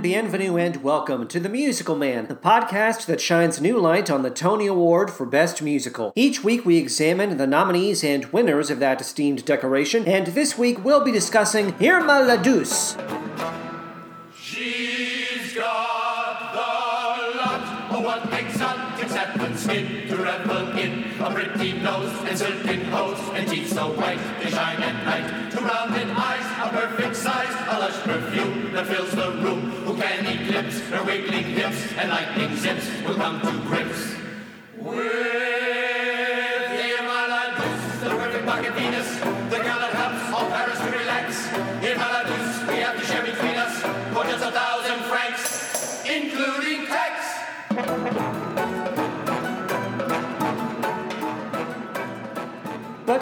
Bienvenue, and welcome to The Musical Man, the podcast that shines new light on the Tony Award for Best Musical. Each week we examine the nominees and winners of that esteemed decoration, and this week we'll be discussing Irma la Douce. And lightning zips will come to grips. With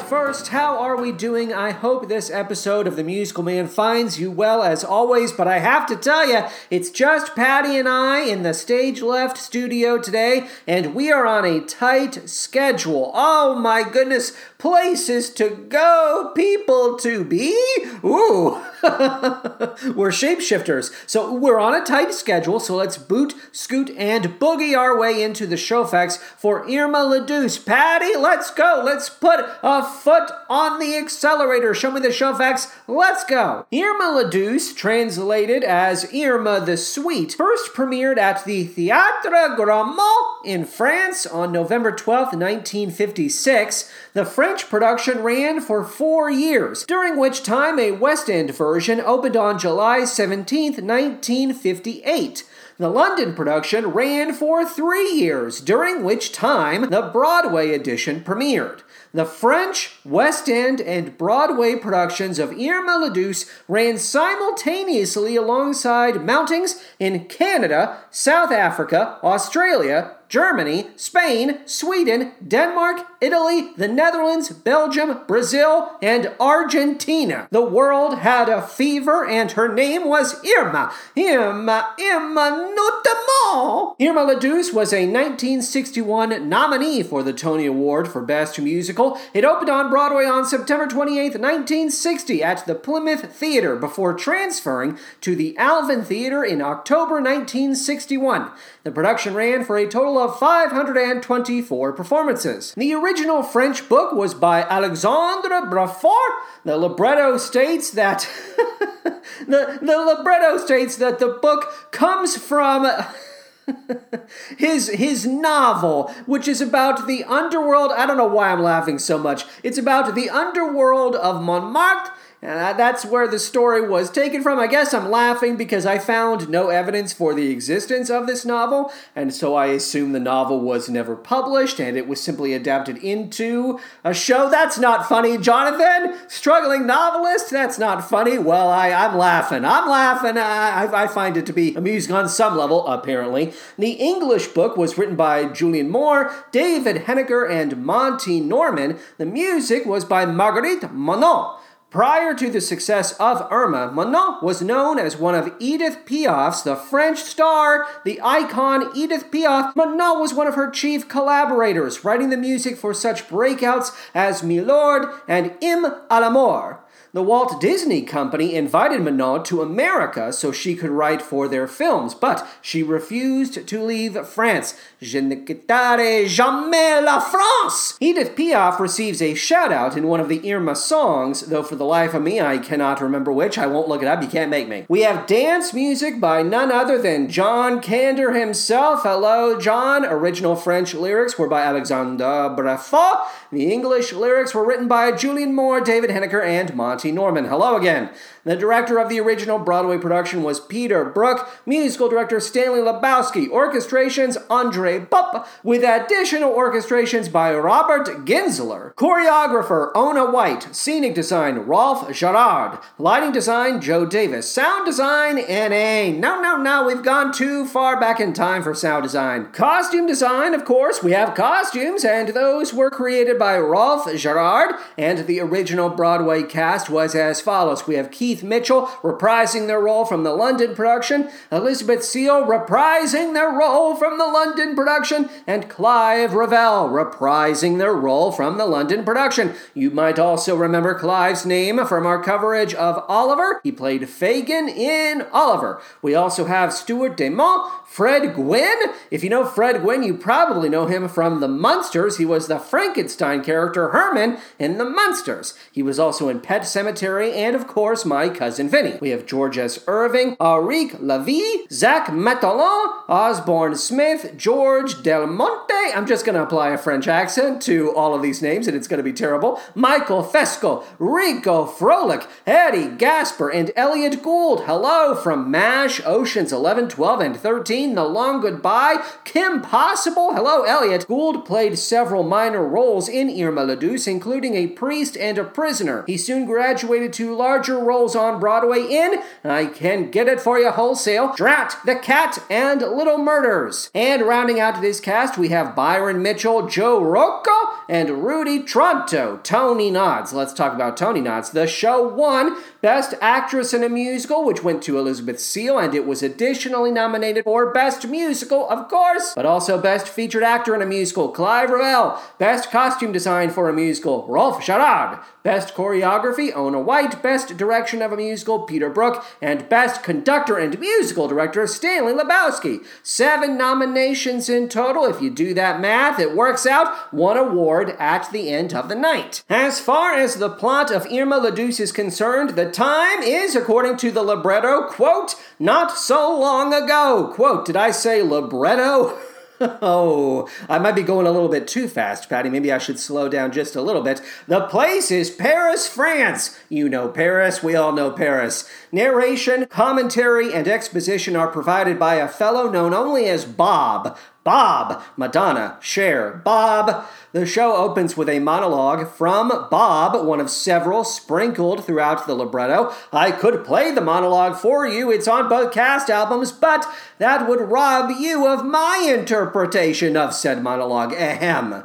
first, how are we doing? I hope this episode of The Musical Man finds you well as always, but I have to tell you, it's just Patty and I in the Stage Left studio today, and we are on a tight schedule. Oh my goodness, places to go, people to be. Ooh, we're shapeshifters. So we're on a tight schedule, so let's boot, scoot, and boogie our way into the show facts for Irma la Douce. Patty, let's go. Let's put a foot on the accelerator. Show me the show facts. Let's go. Irma la Douce, translated as Irma the Sweet, first premiered at the Théâtre Gramont in France on November 12th, 1956. The French production ran for four years, during which time a West End version opened on July 17, 1958. The London production ran for three years, during which time the Broadway edition premiered. The French, West End, and Broadway productions of Irma la Douce ran simultaneously alongside mountings in Canada, South Africa, Australia, Germany, Spain, Sweden, Denmark, Italy, the Netherlands, Belgium, Brazil, and Argentina. The world had a fever, and her name was Irma. Irma, Irma notamment. Irma la Douce was a 1961 nominee for the Tony Award for Best Musical. It opened on Broadway on September 28, 1960, at the Plymouth Theater before transferring to the Alvin Theater in October 1961. The production ran for a total of 524 performances. The original French book was by Alexandre Breffort. The libretto states that the, the libretto states that the book comes from his his novel, which is about the underworld. I don't know why I'm laughing so much. It's about the underworld of Montmartre and that's where the story was taken from. I guess I'm laughing because I found no evidence for the existence of this novel, and so I assume the novel was never published and it was simply adapted into a show. That's not funny, Jonathan! Struggling novelist? That's not funny. Well, I, I'm laughing. I'm laughing. I, I find it to be amusing on some level, apparently. The English book was written by Julian More, David Heneker, and Monty Norman. The music was by Marguerite Monnot. Prior to the success of Irma, Monnot was known as one of Edith Piaf's, the French star, the icon Edith Piaf. Monnot was one of her chief collaborators, writing the music for such breakouts as Milord and Hymne à l'amour. The Walt Disney Company invited Monnot to America so she could write for their films, but she refused to leave France. Je ne quitterai jamais la France! Edith Piaf receives a shout out in one of the Irma songs, though for the life of me I cannot remember which. I won't look it up, you can't make me. We have dance music by none other than John Kander himself. Hello, John. Original French lyrics were by Alexandre Breffort. The English lyrics were written by Julian More, David Heneker, and Monty Norman. Hello again. The director of the original Broadway production was Peter Brook, musical director Stanley Lebowsky, orchestrations Andre Popp, with additional orchestrations by Robert Ginzler, choreographer Onna White, scenic design Rolf Gerard, lighting design Joe Davis, sound design NA. No, no, no, we've gone too far back in time for sound design. Costume design, of course, we have costumes, and those were created by Rolf Gerard and the original Broadway cast was as follows. We have Keith Michell reprising their role from the London production, Elizabeth Seal reprising their role from the London production, and Clive Revill reprising their role from the London production. You might also remember Clive's name from our coverage of Oliver. He played Fagin in Oliver. We also have Stuart Damon, Fred Gwynne? If you know Fred Gwynne, you probably know him from The Munsters. He was the Frankenstein character Herman in The Munsters. He was also in Pet Sematary and, of course, My Cousin Vinny. We have George S. Irving, Auric Lavie, Zach Matalon, Osborne Smith, George Del Monte. I'm just going to apply a French accent to all of these names, and it's going to be terrible. Michael Fesco, Rico Frolic, Eddie Gasper, and Elliott Gould. Hello from MASH, Oceans 11, 12, and 13. The Long Goodbye, Kim Possible. Hello, Elliott. Gould played several minor roles in Irma la Douce, including a priest and a prisoner. He soon graduated to larger roles on Broadway in I Can Get It For You Wholesale, Drat, The Cat, and Little Murders. And rounding out this cast, we have Byron Mitchell, Joe Rocco, and Rudy Tronto. Tony Nods. Let's talk about Tony Nods. The show won Best Actress in a Musical, which went to Elizabeth Seal, and it was additionally nominated for Best Musical, of course, but also Best Featured Actor in a Musical, Clive Revill. Best Costume Design for a Musical, Rolf Gerard. Best Choreography, Onna White. Best Direction of a Musical, Peter Brook. And Best Conductor and Musical Director, Stanley Lebowsky. Seven nominations in total. If you do that math, it works out one award at the end of the night. As far as the plot of Irma la Douce is concerned, the time is, according to the libretto, quote, not so long ago. Quote, did I say libretto? Oh, I might be going a little bit too fast, Patty. Maybe I should slow down just a little bit. The place is Paris, France. You know Paris, we all know Paris. Narration, commentary, and exposition are provided by a fellow known only as Bob. Bob, Madonna, Cher, Bob. The show opens with a monologue from Bob, one of several sprinkled throughout the libretto. I could play the monologue for you, it's on both cast albums, but that would rob you of my interpretation of said monologue. Ahem.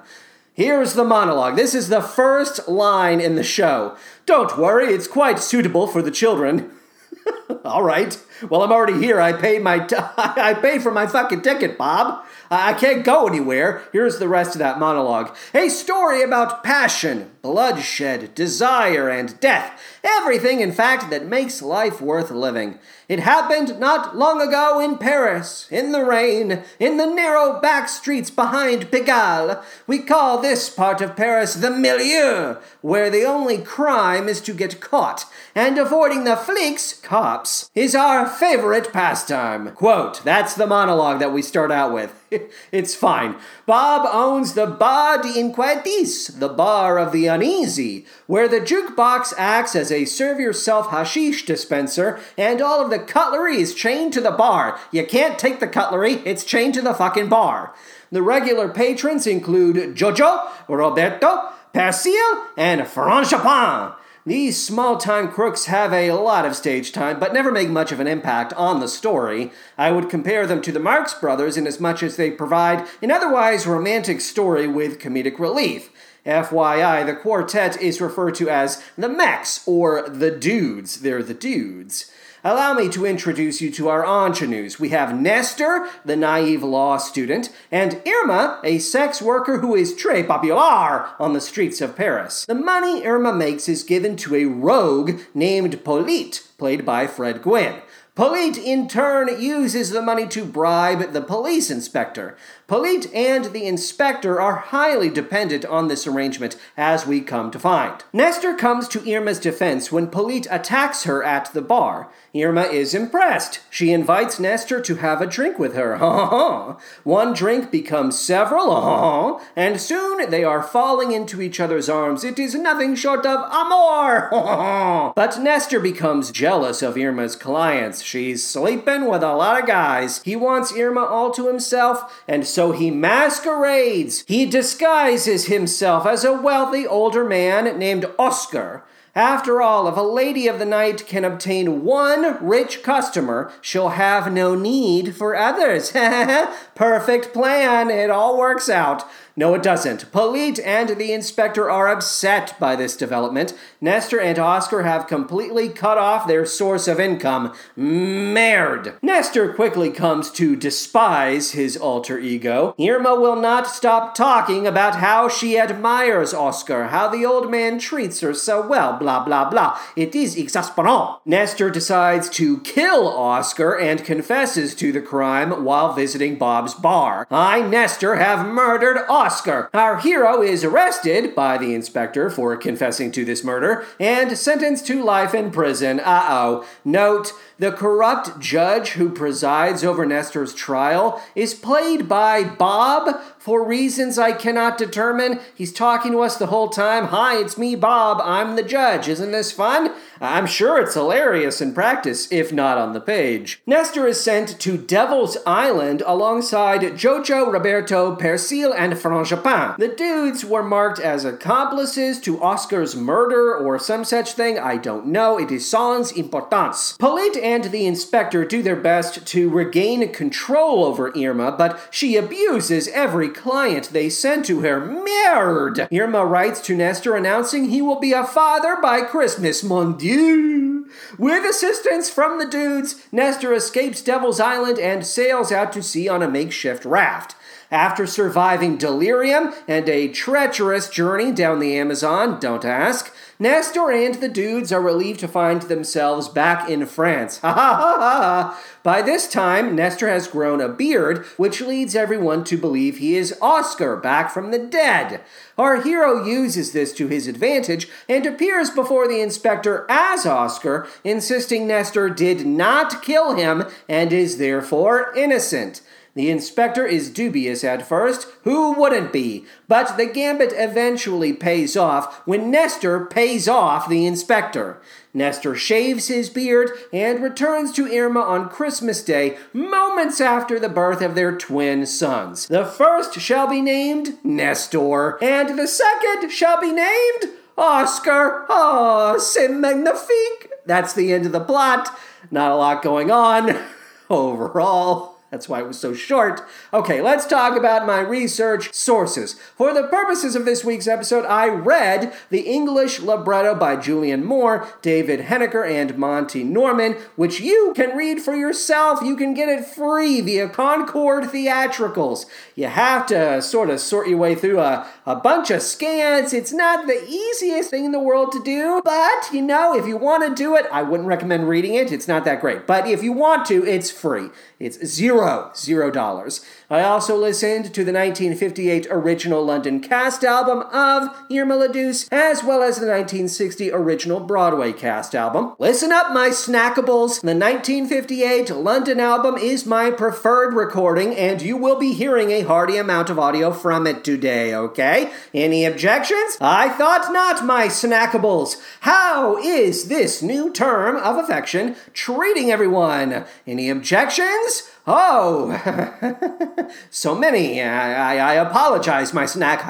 Here's the monologue. This is the first line in the show. Don't worry, it's quite suitable for the children. All right. Well, I'm already here. I paid my t- I paid for my fucking ticket, Bob. I can't go anywhere. Here's the rest of that monologue. A story about passion, bloodshed, desire, and death. Everything, in fact, that makes life worth living. It happened not long ago in Paris, in the rain, in the narrow back streets behind Pigalle. We call this part of Paris the milieu, where the only crime is to get caught, and avoiding the flics, cops, is our favorite pastime. Quote, that's the monologue that we start out with. it's fine. Bob owns the Bar d'Inquietus, the bar of the uneasy, where the jukebox acts as a serve yourself hashish dispenser and all of the cutlery is chained to the bar. You can't take the cutlery, it's chained to the fucking bar. The regular patrons include Jojo, Roberto, Persil, and Frangipane. These small time crooks have a lot of stage time, but never make much of an impact on the story. I would compare them to the Marx Brothers in as much as they provide an otherwise romantic story with comedic relief. FYI, the quartet is referred to as the Mechs, or the Dudes. They're the Dudes. Allow me to introduce you to our ingenues. We have Nestor, the naive law student, and Irma, a sex worker who is très populaire on the streets of Paris. The money Irma makes is given to a rogue named Polite, played by Fred Gwynne. Polite, in turn, uses the money to bribe the police inspector. Polite and the inspector are highly dependent on this arrangement, as we come to find. Nestor comes to Irma's defense when Polite attacks her at the bar. Irma is impressed. She invites Nestor to have a drink with her. One drink becomes several, and soon they are falling into each other's arms. It is nothing short of amour. but Nestor becomes jealous of Irma's clients. She's sleeping with a lot of guys. He wants Irma all to himself, and so so he masquerades. He disguises himself as a wealthy older man named Oscar. After all, if a lady of the night can obtain one rich customer, she'll have no need for others. Perfect plan. It all works out. No, it doesn't. Polite and the inspector are upset by this development. Nestor and Oscar have completely cut off their source of income. Merde. Nestor quickly comes to despise his alter ego. Irma will not stop talking about how she admires Oscar, how the old man treats her so well, blah blah blah. It is exasperant. Nestor decides to kill Oscar and confesses to the crime while visiting Bob's bar. I, Nestor, have murdered Oscar. Our hero is arrested by the inspector for confessing to this murder and sentenced to life in prison. Uh oh. Note, the corrupt judge who presides over Nestor's trial is played by Bob for reasons I cannot determine. He's talking to us the whole time. Hi, it's me, Bob. I'm the judge. Isn't this fun? I'm sure it's hilarious in practice, if not on the page. Nestor is sent to Devil's Island alongside Jojo, Roberto, Persil, and Frangipane. The dudes were marked as accomplices to Oscar's murder or some such thing. I don't know. It is sans importance. Polite and the inspector do their best to regain control over Irma, but she abuses every client they send to her. Merde! Irma writes to Nestor announcing he will be a father by Christmas, mon dieu! With assistance from the dudes, Nestor escapes Devil's Island and sails out to sea on a makeshift raft. After surviving delirium and a treacherous journey down the Amazon, don't ask, Nestor and the dudes are relieved to find themselves back in France. Ha ha ha ha! By this time, Nestor has grown a beard, which leads everyone to believe he is Oscar back from the dead. Our hero uses this to his advantage and appears before the inspector as Oscar, insisting Nestor did not kill him and is therefore innocent. The inspector is dubious at first. Who wouldn't be? But the gambit eventually pays off when Nestor pays off the inspector. Nestor shaves his beard and returns to Irma on Christmas Day, moments after the birth of their twin sons. The first shall be named Nestor, and the second shall be named Oscar. Ah, oh, c'est magnifique! That's the end of the plot. Not a lot going on overall. That's why it was so short. Okay, let's talk about my research sources. For the purposes of this week's episode, I read the English libretto by Julian More, David Heneker, and Monty Norman, which you can read for yourself. You can get it free via Concord Theatricals. You have to sort of sort your way through a, a bunch of scans. It's not the easiest thing in the world to do, but you know, if you want to do it, I wouldn't recommend reading it. It's not that great. But if you want to, it's free. It's zero, zero dollars. I also listened to the 1958 original London cast album of Irma la Douce, as well as the 1960 original Broadway cast album. Listen up, my snackables. The 1958 London album is my preferred recording, and you will be hearing a hearty amount of audio from it today, okay? Any objections? I thought not, my snackables. How is this new term of affection treating everyone? Any objections? Oh, so many. I, I, I, apologize, my snack.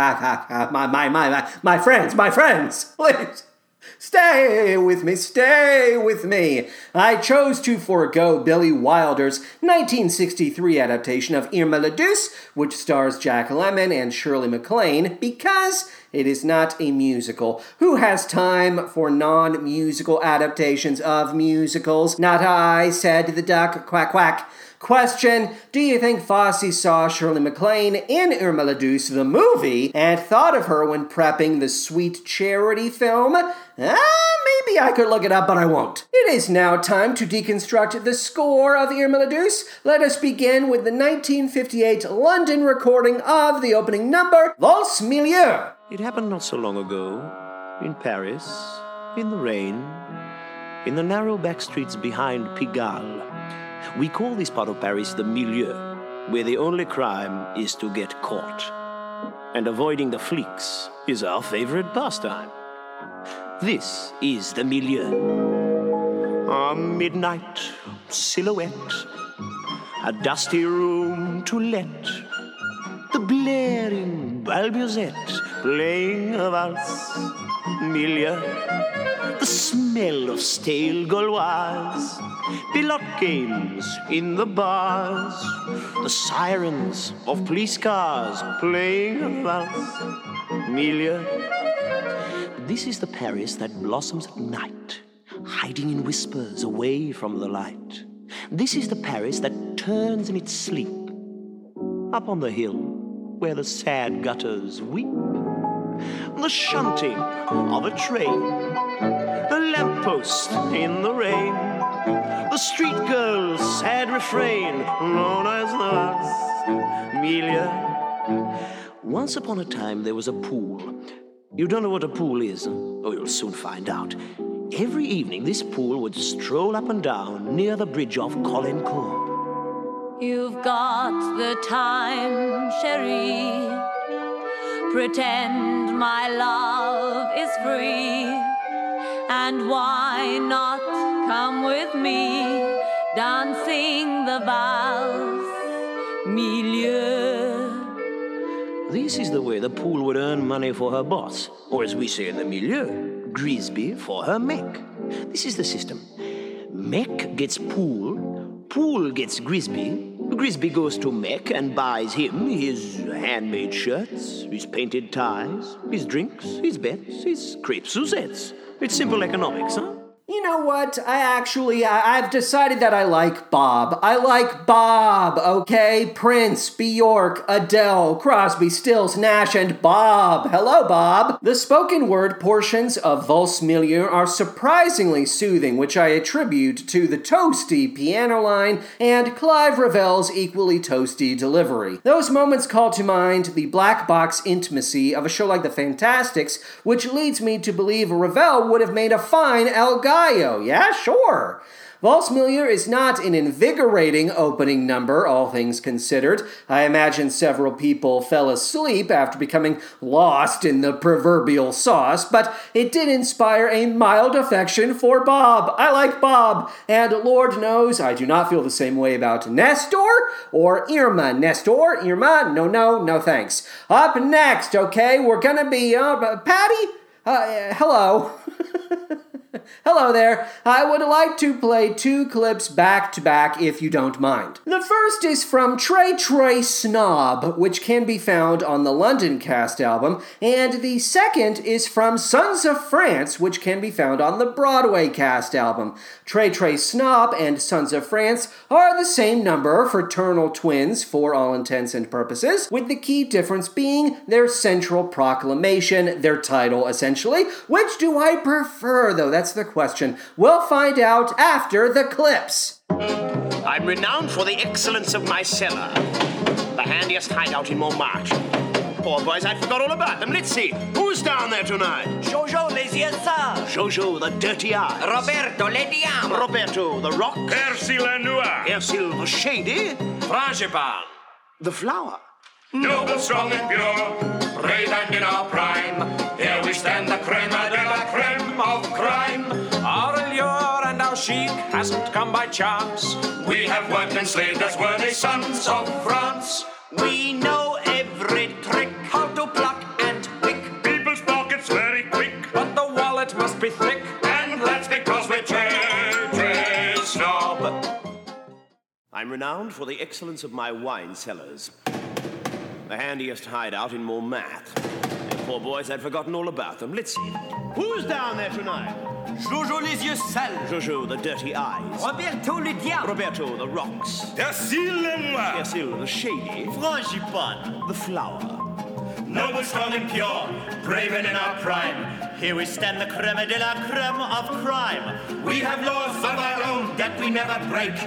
my, my, my, my friends, my friends. Please. Stay with me, stay with me. I chose to forego Billy Wilder's 1963 adaptation of Irma la Douce, which stars Jack Lemmon and Shirley MacLaine, because it is not a musical. Who has time for non musical adaptations of musicals? Not I, said the duck, quack quack. Question Do you think Fosse saw Shirley MacLaine in Irma la Douce, the movie, and thought of her when prepping the sweet charity film? Ah, maybe I could look it up, but I won't. It is now time to deconstruct the score of Irma la Douce. Let us begin with the 1958 London recording of the opening number, Valse Milieu. It happened not so long ago, in Paris, in the rain, in the narrow back streets behind Pigalle. We call this part of Paris the milieu, where the only crime is to get caught. And avoiding the flics is our favorite pastime. This is the milieu. A midnight silhouette, a dusty room to let, the blaring bal musette playing a valse, milieu, the smell of stale Gauloise, pilot games in the bars, the sirens of police cars playing a valse. Amelia, this is the Paris that blossoms at night, hiding in whispers away from the light. This is the Paris that turns in its sleep, up on the hill where the sad gutters weep. The shunting of a train, the lamppost in the rain, the street girl's sad refrain, known as the. Amelia, once upon a time there was a pool. You don't know what a pool is? Oh, you'll soon find out. Every evening, this pool would stroll up and down near the bridge of Caulaincourt. You've got the time, Cherie. Pretend my love is free. And why not come with me, dancing the milieu? This is the way the pool would earn money for her boss, or as we say in the milieu, Grisby for her mech. This is the system. Mech gets pool, pool gets Grisby, Grisby goes to Mech and buys him his handmade shirts, his painted ties, his drinks, his bets, his crepe Suzettes. It's simple economics, huh? You know what? I actually, I, I've decided that I like Bob. I like Bob, okay? Prince, Bjork, Adele, Crosby, Stills, Nash, and Bob. Hello, Bob. The spoken word portions of Valse Milieu are surprisingly soothing, which I attribute to the toasty piano line and Clive Ravel's equally toasty delivery. Those moments call to mind the black box intimacy of a show like The Fantasticks, which leads me to believe Ravel would have made a fine El Gallo. Yeah, sure. Valse Milieu is not an invigorating opening number, all things considered. I imagine several people fell asleep after becoming lost in the proverbial sauce, but it did inspire a mild affection for Bob. I like Bob, and Lord knows I do not feel the same way about Nestor or Irma. Nestor, Irma, no, no, no thanks. Up next, okay, we're gonna be, uh, Patty? Uh, hello. Hello there. I would like to play two clips back to back if you don't mind. The first is from Très Très Snob, which can be found on the London cast album, and the second is from Sons of France, which can be found on the Broadway cast album. Très Très Snob and Sons of France are the same number, fraternal twins for all intents and purposes, with the key difference being their central proclamation, their title essentially. Which do I prefer, though? That's the question. We'll find out after the clips. I'm renowned for the excellence of my cellar. The handiest hideout in Montmartre. Poor boys, I forgot all about them. Let's see. Who's down there tonight? Jojo les yeux sales. Jojo, the dirty eyes. Roberto le diable. Roberto, the rock. Percy Lenoir. Ercil, the shady. Frangipane. The flower. Noble, strong, and pure, brave and in our prime. Here we stand, the creme de la creme of crime. Our allure and our chic hasn't come by chance. We have worked and slaved as worthy sons of France. We know every trick how to pluck and pick. People's pockets very quick, But the wallet must be thick. and that's because we're Trey Snob. I'm renowned for the excellence of my wine cellars. The handiest hideout in Montmartre. And poor boys, I'd forgotten all about them. Let's see. Who's down there tonight? Jojo les yeux sales. Jojo, the dirty eyes. Roberto le diable. Roberto, the rocks. Percy Lenoir. Ercil, the shady. Frangipane. The flower. Noble, strong, and pure, brave and in our prime. Here we stand, the creme de la creme of crime. We have laws of our own that we never break.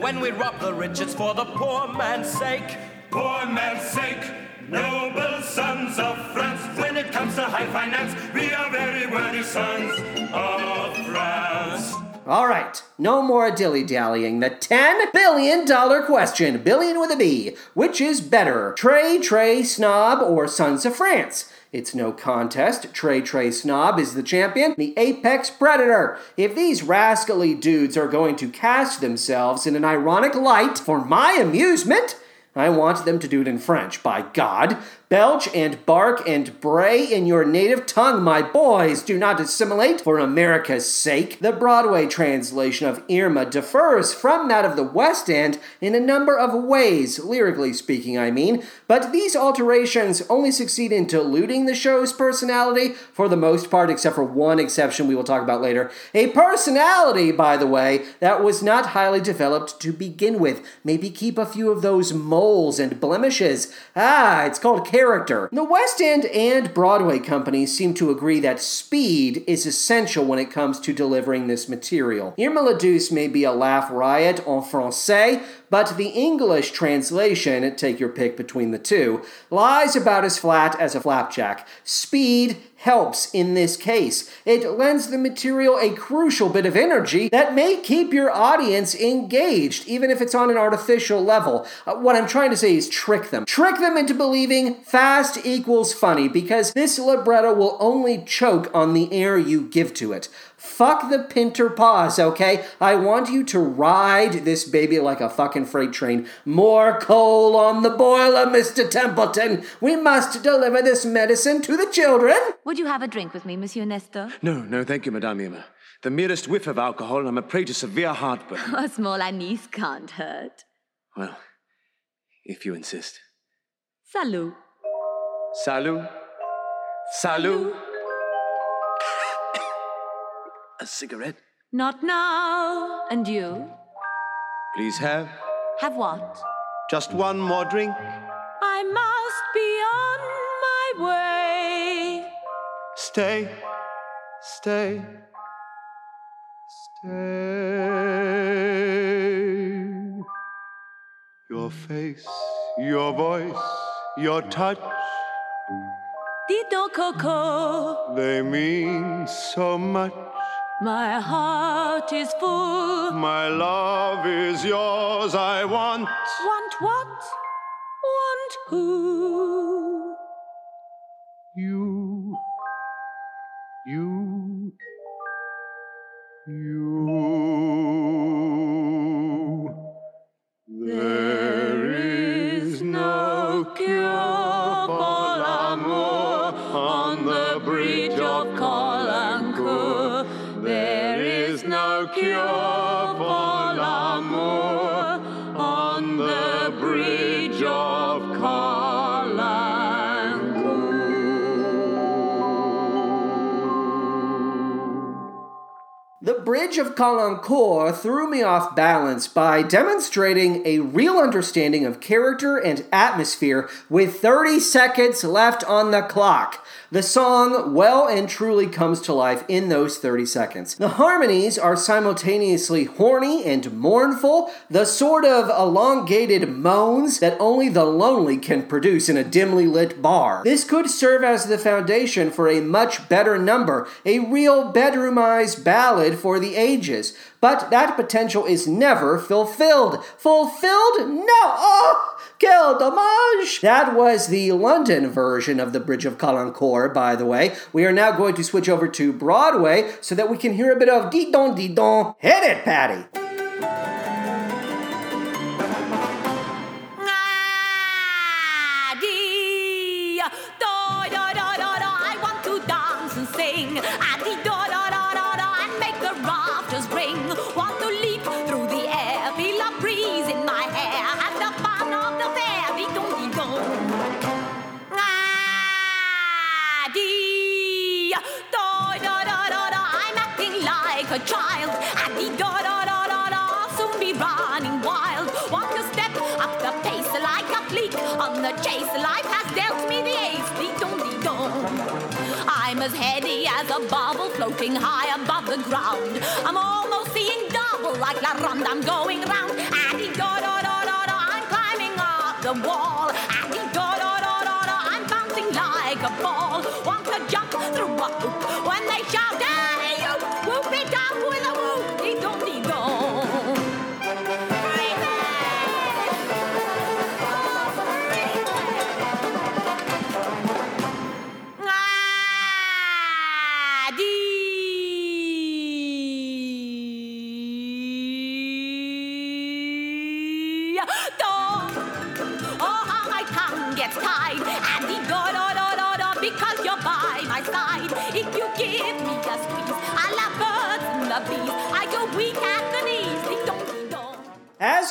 When we rob the rich, it's for the poor man's sake. Poor man's sake, noble sons of France. When it comes to high finance, we are very worthy sons of France. All right, no more dilly dallying. The $10 billion question, billion with a B. Which is better, Très Très Snob or Sons of France? It's no contest. Très Très Snob is the champion, the apex predator. If these rascally dudes are going to cast themselves in an ironic light for my amusement, I want them to do it in French, by God. Belch and bark and bray in your native tongue, my boys. Do not assimilate for America's sake. The Broadway translation of Irma differs from that of the West End in a number of ways, lyrically speaking, I mean, but these alterations only succeed in diluting the show's personality for the most part, except for one exception we will talk about later. A personality, by the way, that was not highly developed to begin with. Maybe keep a few of those moles and blemishes. Ah, it's called character. The West End and Broadway companies seem to agree that speed is essential when it comes to delivering this material. Irma la Douce may be a laugh riot en français, but the English translation, take your pick between the two, lies about as flat as a flapjack. Speed helps in this case. It lends the material a crucial bit of energy that may keep your audience engaged, even if it's on an artificial level. Uh, what I'm trying to say is trick them. Trick them into believing fast equals funny, because this libretto will only choke on the air you give to it. Fuck the pinter pause, okay? I want you to ride this baby like a fucking freight train. More coal on the boiler, Mr. Templeton. We must deliver this medicine to the children. Would you have a drink with me, Monsieur Nestor? No, no, thank you, Madame Irma. The merest whiff of alcohol, and I'm a prey to severe heartburn. A small anise can't hurt. well, if you insist. Salut. Salut. Salut. A cigarette, Not now. And you? please have. Have what? Just one more drink. I must be on my way. Stay, stay, stay. Your face, your voice, your touch, Dido Coco. they mean so much. My heart is full. My love is yours, I want. Want what? Want who? Caulaincourt threw me off balance by demonstrating a real understanding of character and atmosphere with 30 seconds left on the clock. The song well and truly comes to life in those 30 seconds. The harmonies are simultaneously horny and mournful, the sort of elongated moans that only the lonely can produce in a dimly lit bar. This could serve as the foundation for a much better number, a real bedroomized ballad for the ages. But that potential is never fulfilled. Fulfilled? No! Oh! Quel dommage! That was the London version of the Bridge of Caulaincourt, by the way. We are now going to switch over to Broadway so that we can hear a bit of didon didon. Hit it, Patty! High above the ground.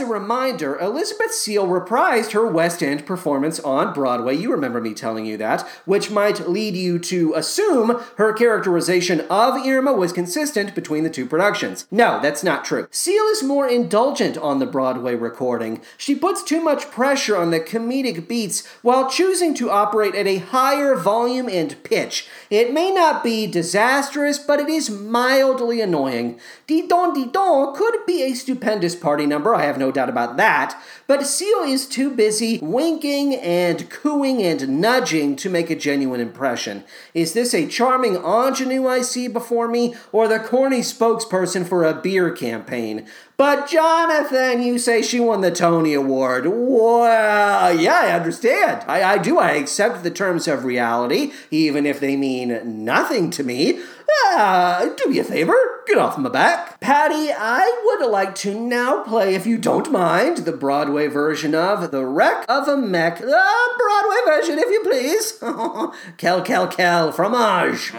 A reminder, Elizabeth Seal reprised her West End performance on Broadway. You remember me telling you that, which might lead you to assume her characterization of Irma was consistent between the two productions. No, that's not true. Seal is more indulgent on the Broadway recording. She puts too much pressure on the comedic beats while choosing to operate at a higher volume and pitch. It may not be disastrous, but it is mildly annoying. Dee Don Dee Don could be a stupendous party number, I have no doubt about that, but Seal is too busy winking and cooing and nudging to make a genuine impression. Is this a charming ingenue I see before me, or the corny spokesperson for a beer campaign? But Jonathan, you say she won the Tony Award. Well, yeah, I understand. I, I do. I accept the terms of reality, even if they mean nothing to me. Ah, do me a favor. Get off my back. Patty, I would like to now play, if you don't mind, the Broadway version of The Wreck of a Mech. The Broadway version, if you please. kel, kel, kel, fromage.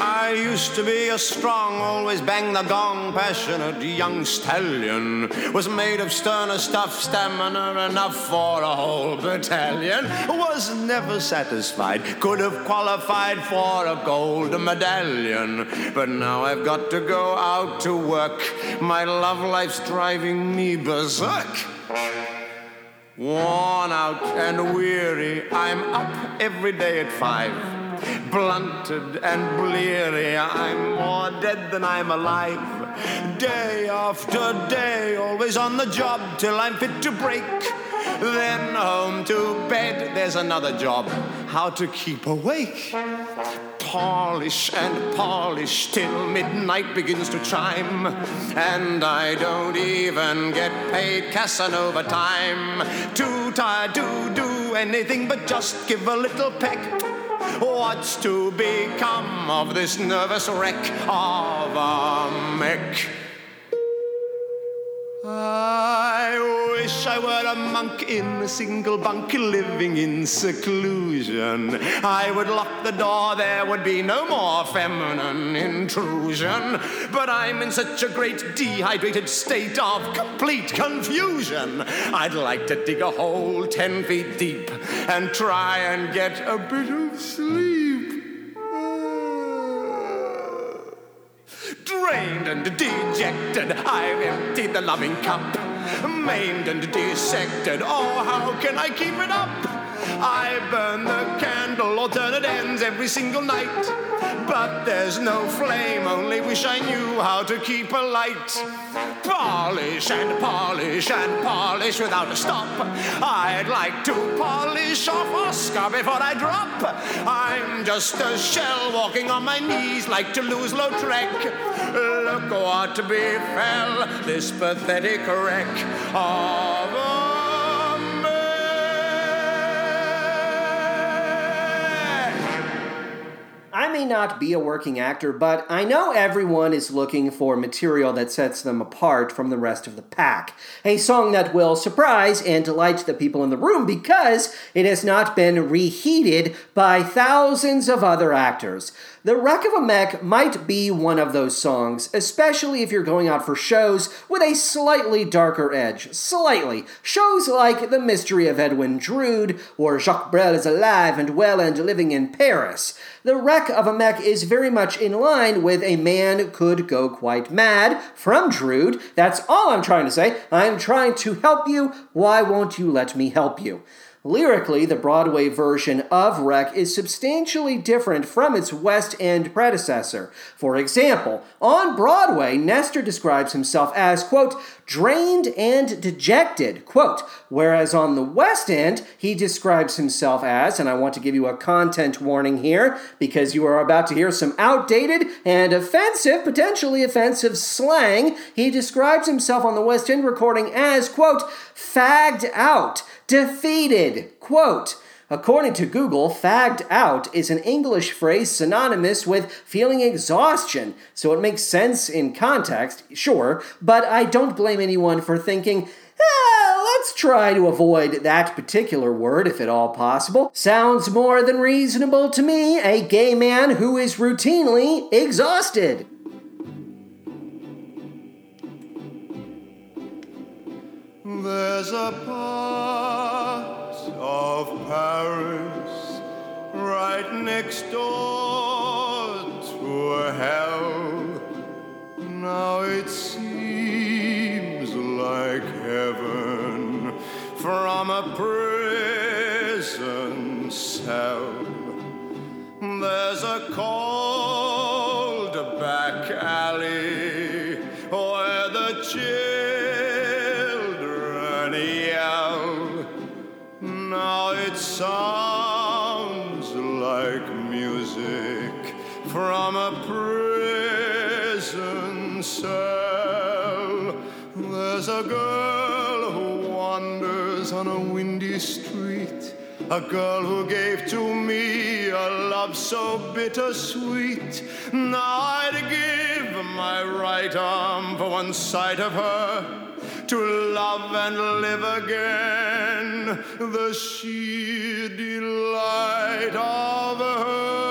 I used to be a strong, always bang the gong, passionate young stallion. Was made of sterner stuff, stamina enough for a whole battalion. Was never satisfied, could have qualified for a gold medallion. But now I've got to go out to work. My love life's driving me berserk. Worn out and weary, I'm up every day at five. Blunted and bleary, I'm more dead than I'm alive. Day after day, always on the job till I'm fit to break. Then home to bed, there's another job. How to keep awake. Polish and polish till midnight begins to chime. And I don't even get paid Casanova time. Too tired to do anything but just give a little peck. What's to become of this nervous wreck of a mech? I wish I were a monk in a single bunk living in seclusion. I would lock the door, there would be no more feminine intrusion. But I'm in such a great dehydrated state of complete confusion. I'd like to dig a hole ten feet deep and try and get a bit of sleep. Drained and dejected, I've emptied the loving cup. Maimed and dissected, oh, how can I keep it up? I burn the candle, alternate ends every single night. But there's no flame, only wish I knew how to keep a light. Polish and polish and polish without a stop. I'd like to polish off Oscar before I drop. I'm just a shell walking on my knees like to Toulouse-Lautrec. Look what befell this pathetic wreck of a I may not be a working actor, but I know everyone is looking for material that sets them apart from the rest of the pack. A song that will surprise and delight the people in the room because it has not been reheated by thousands of other actors. The Wreck of a Mech might be one of those songs, especially if you're going out for shows with a slightly darker edge. Slightly. Shows like The Mystery of Edwin Drood or Jacques Brel is alive and well and living in Paris. The Wreck of a Mech is very much in line with A Man Could Go Quite Mad from Drood. That's all I'm trying to say. I'm trying to help you. Why won't you let me help you? Lyrically, the Broadway version of Wreck is substantially different from its West End predecessor. For example, on Broadway, Nestor describes himself as, quote, drained and dejected, quote, whereas on the West End, he describes himself as, and I want to give you a content warning here because you are about to hear some outdated and offensive, potentially offensive slang. He describes himself on the West End recording as, quote, fagged out defeated. Quote, According to Google, fagged out is an English phrase synonymous with feeling exhaustion, so it makes sense in context, sure, but I don't blame anyone for thinking, ah, Let's try to avoid that particular word if at all possible. Sounds more than reasonable to me, a gay man who is routinely exhausted. There's a part Paris right next door to hell. Now it seems like heaven from a prison cell. There's a cold A girl who gave to me a love so bittersweet. Now I'd give my right arm for one sight of her to love and live again. The sheer delight of her.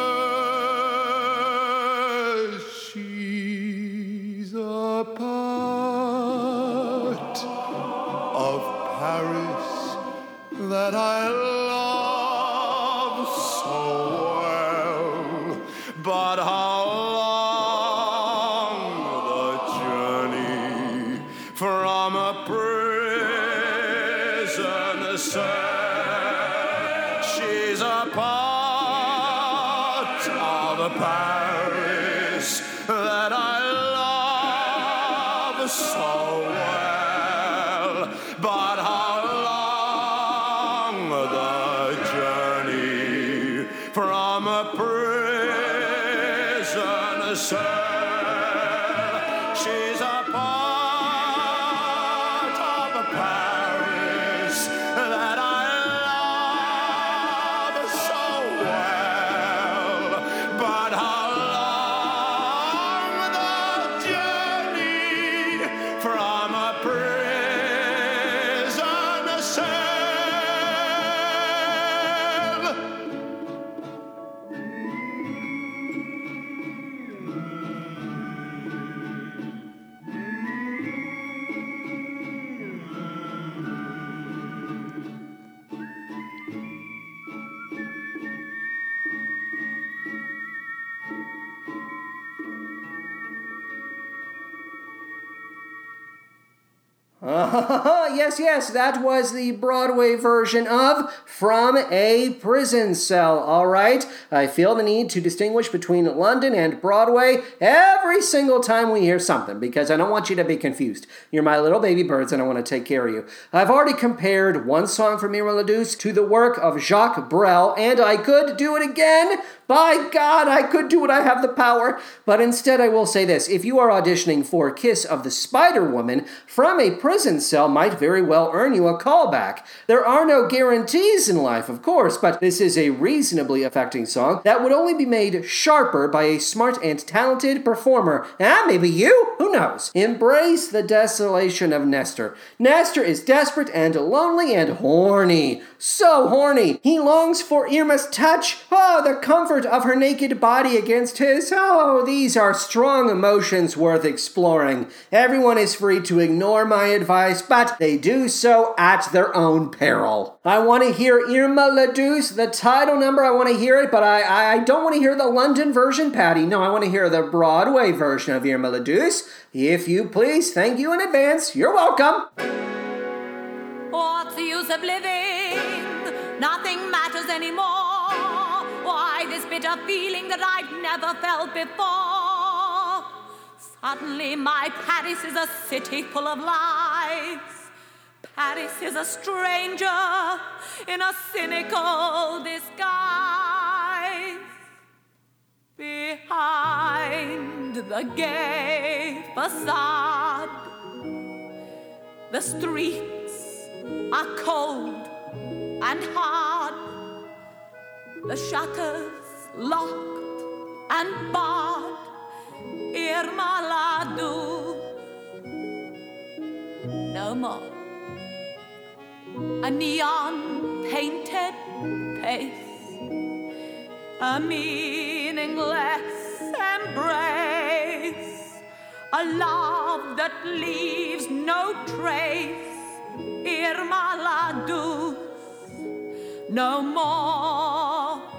Yes, that was the Broadway version of From a Prison Cell. All right, I feel the need to distinguish between London and Broadway every single time we hear something because I don't want you to be confused. You're my little baby birds and I want to take care of you. I've already compared one song from Irma la Douce to the work of Jacques Brel, and I could do it again. By God, I could do it. I have the power. But instead, I will say this if you are auditioning for Kiss of the Spider Woman, from a prison cell might very well earn you a callback. There are no guarantees in life, of course, but this is a reasonably affecting song that would only be made sharper by a smart and talented performer. Ah, maybe you? Who knows? Embrace the desolation of Nestor. Nestor is desperate and lonely and horny. So horny. He longs for Irma's touch. Oh, the comfort of her naked body against his. Oh, these are strong emotions worth exploring. Everyone is free to ignore my advice, but they do so at their own peril. I want to hear Irma la Douce, the title number. I want to hear it, but I, I don't want to hear the London version, Patty. No, I want to hear the Broadway version of Irma la Douce. If you please, thank you in advance. You're welcome. What's the use of living? Nothing matters anymore. This feeling that I'd never felt before? Suddenly, my Paris is a city full of lies. Paris is a stranger in a cynical disguise. Behind the gay facade, the streets are cold and hard. The shutters locked and barred. Irma Ladu. No more. a neon painted pace, a meaningless embrace, a love that leaves no trace. Irma la no more.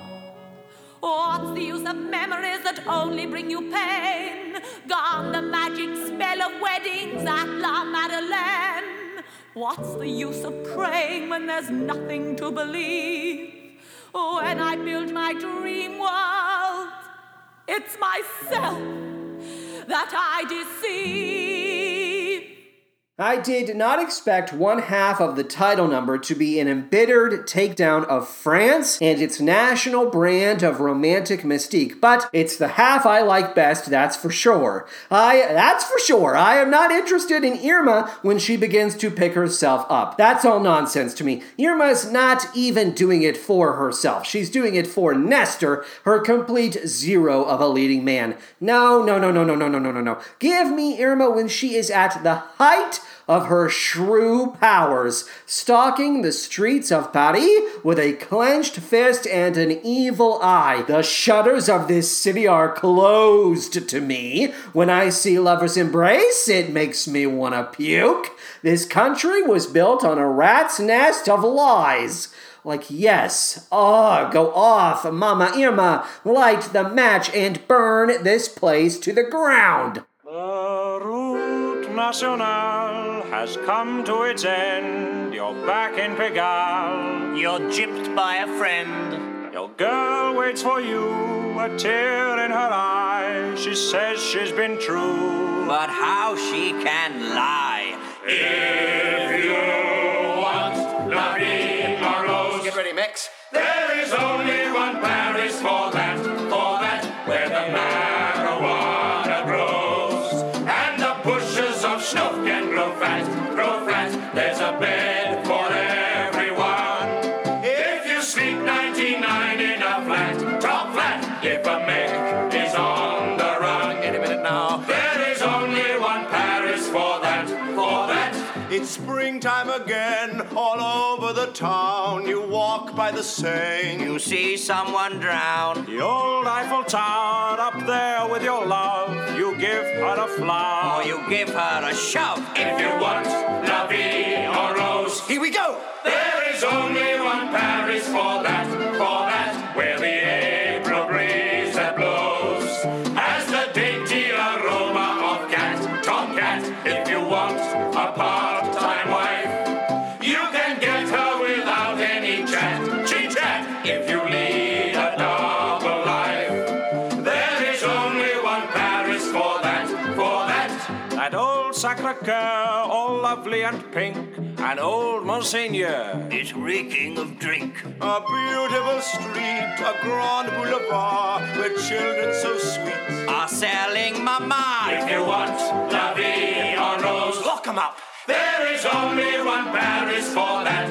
What's the use of memories that only bring you pain? Gone the magic spell of weddings at La Madeleine. What's the use of praying when there's nothing to believe? When I build my dream world, it's myself that I deceive. I did not expect one half of the title number to be an embittered takedown of France and its national brand of romantic mystique, but it's the half I like best, that's for sure. I that's for sure. I am not interested in Irma when she begins to pick herself up. That's all nonsense to me. Irma's not even doing it for herself. She's doing it for Nestor, her complete zero of a leading man. No, no, no, no, no, no, no, no, no, no. Give me Irma when she is at the height of her shrew powers, stalking the streets of Paris with a clenched fist and an evil eye. The shutters of this city are closed to me. When I see lovers embrace, it makes me want to puke. This country was built on a rat's nest of lies. Like, yes, ah, go off, Mama Irma, light the match and burn this place to the ground. The route nationale has come to its end. You're back in Pigalle. You're gypped by a friend. Your girl waits for you, a tear in her eye. She says she's been true. But how she can lie. If you springtime again, all over the town. You walk by the Seine. You see someone drown. The old Eiffel Tower up there with your love. You give her a flower. Or you give her a shove. If you want La Vie en Rose, Here we go. there is only one Paris for that, for that, where the All lovely and pink. And old Monseigneur. Is reeking of drink. A beautiful street, a grand boulevard, where children so sweet. Are selling mama. If you want La Vie en Rose, Lock 'em up. There is only one Paris for that,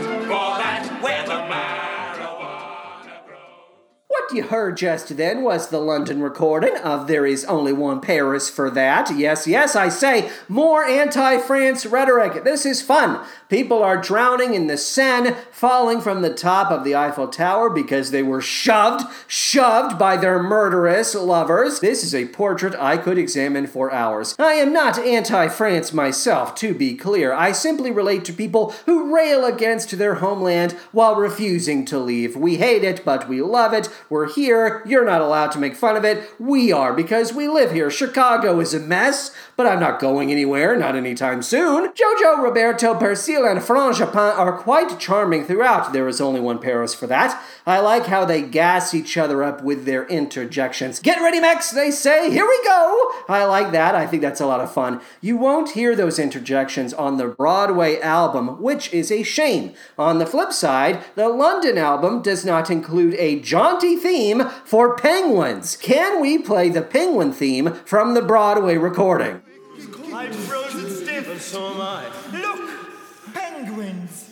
What you heard just then was the London recording of There Is Only One Paris for That. Yes, yes, I say, more anti France rhetoric. This is fun. People are drowning in the Seine, falling from the top of the Eiffel Tower because they were shoved, shoved by their murderous lovers. This is a portrait I could examine for hours. I am not anti France myself, to be clear. I simply relate to people who rail against their homeland while refusing to leave. We hate it, but we love it. We're here. You're not allowed to make fun of it. We are because we live here. Chicago is a mess, but I'm not going anywhere, not anytime soon. Jojo, Roberto, Persil, and Frangipane are quite charming throughout. There is only one Paris for that. I like how they gas each other up with their interjections. Get ready, Max, they say. Here we go. I like that. I think that's a lot of fun. You won't hear those interjections on the Broadway album, which is a shame. On the flip side, the London album does not include a jaunty theme for penguins. Can we play the penguin theme from the Broadway recording? I'm frozen stiff. And so am I. Look! Penguins!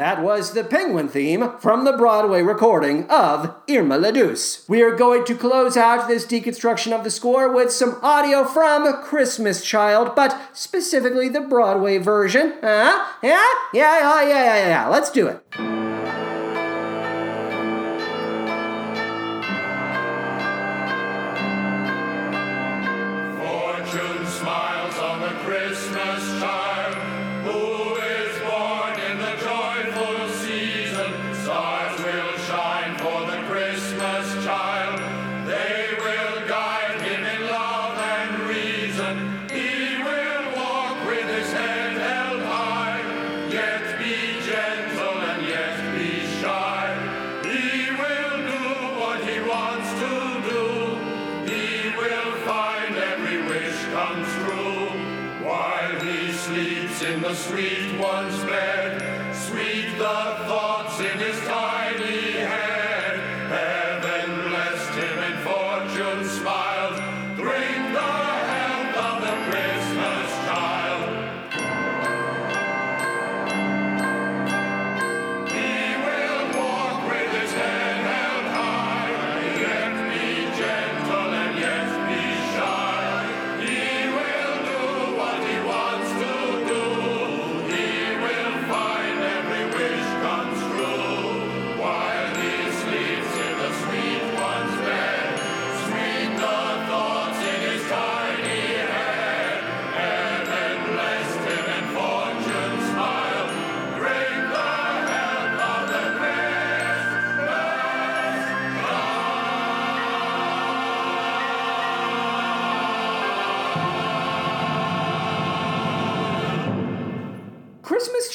That was the penguin theme from the Broadway recording of Irma la Douce. We are going to close out this deconstruction of the score with some audio from Christmas Child, but specifically the Broadway version. Huh? Yeah? Yeah, yeah, yeah, yeah, yeah. Let's do it.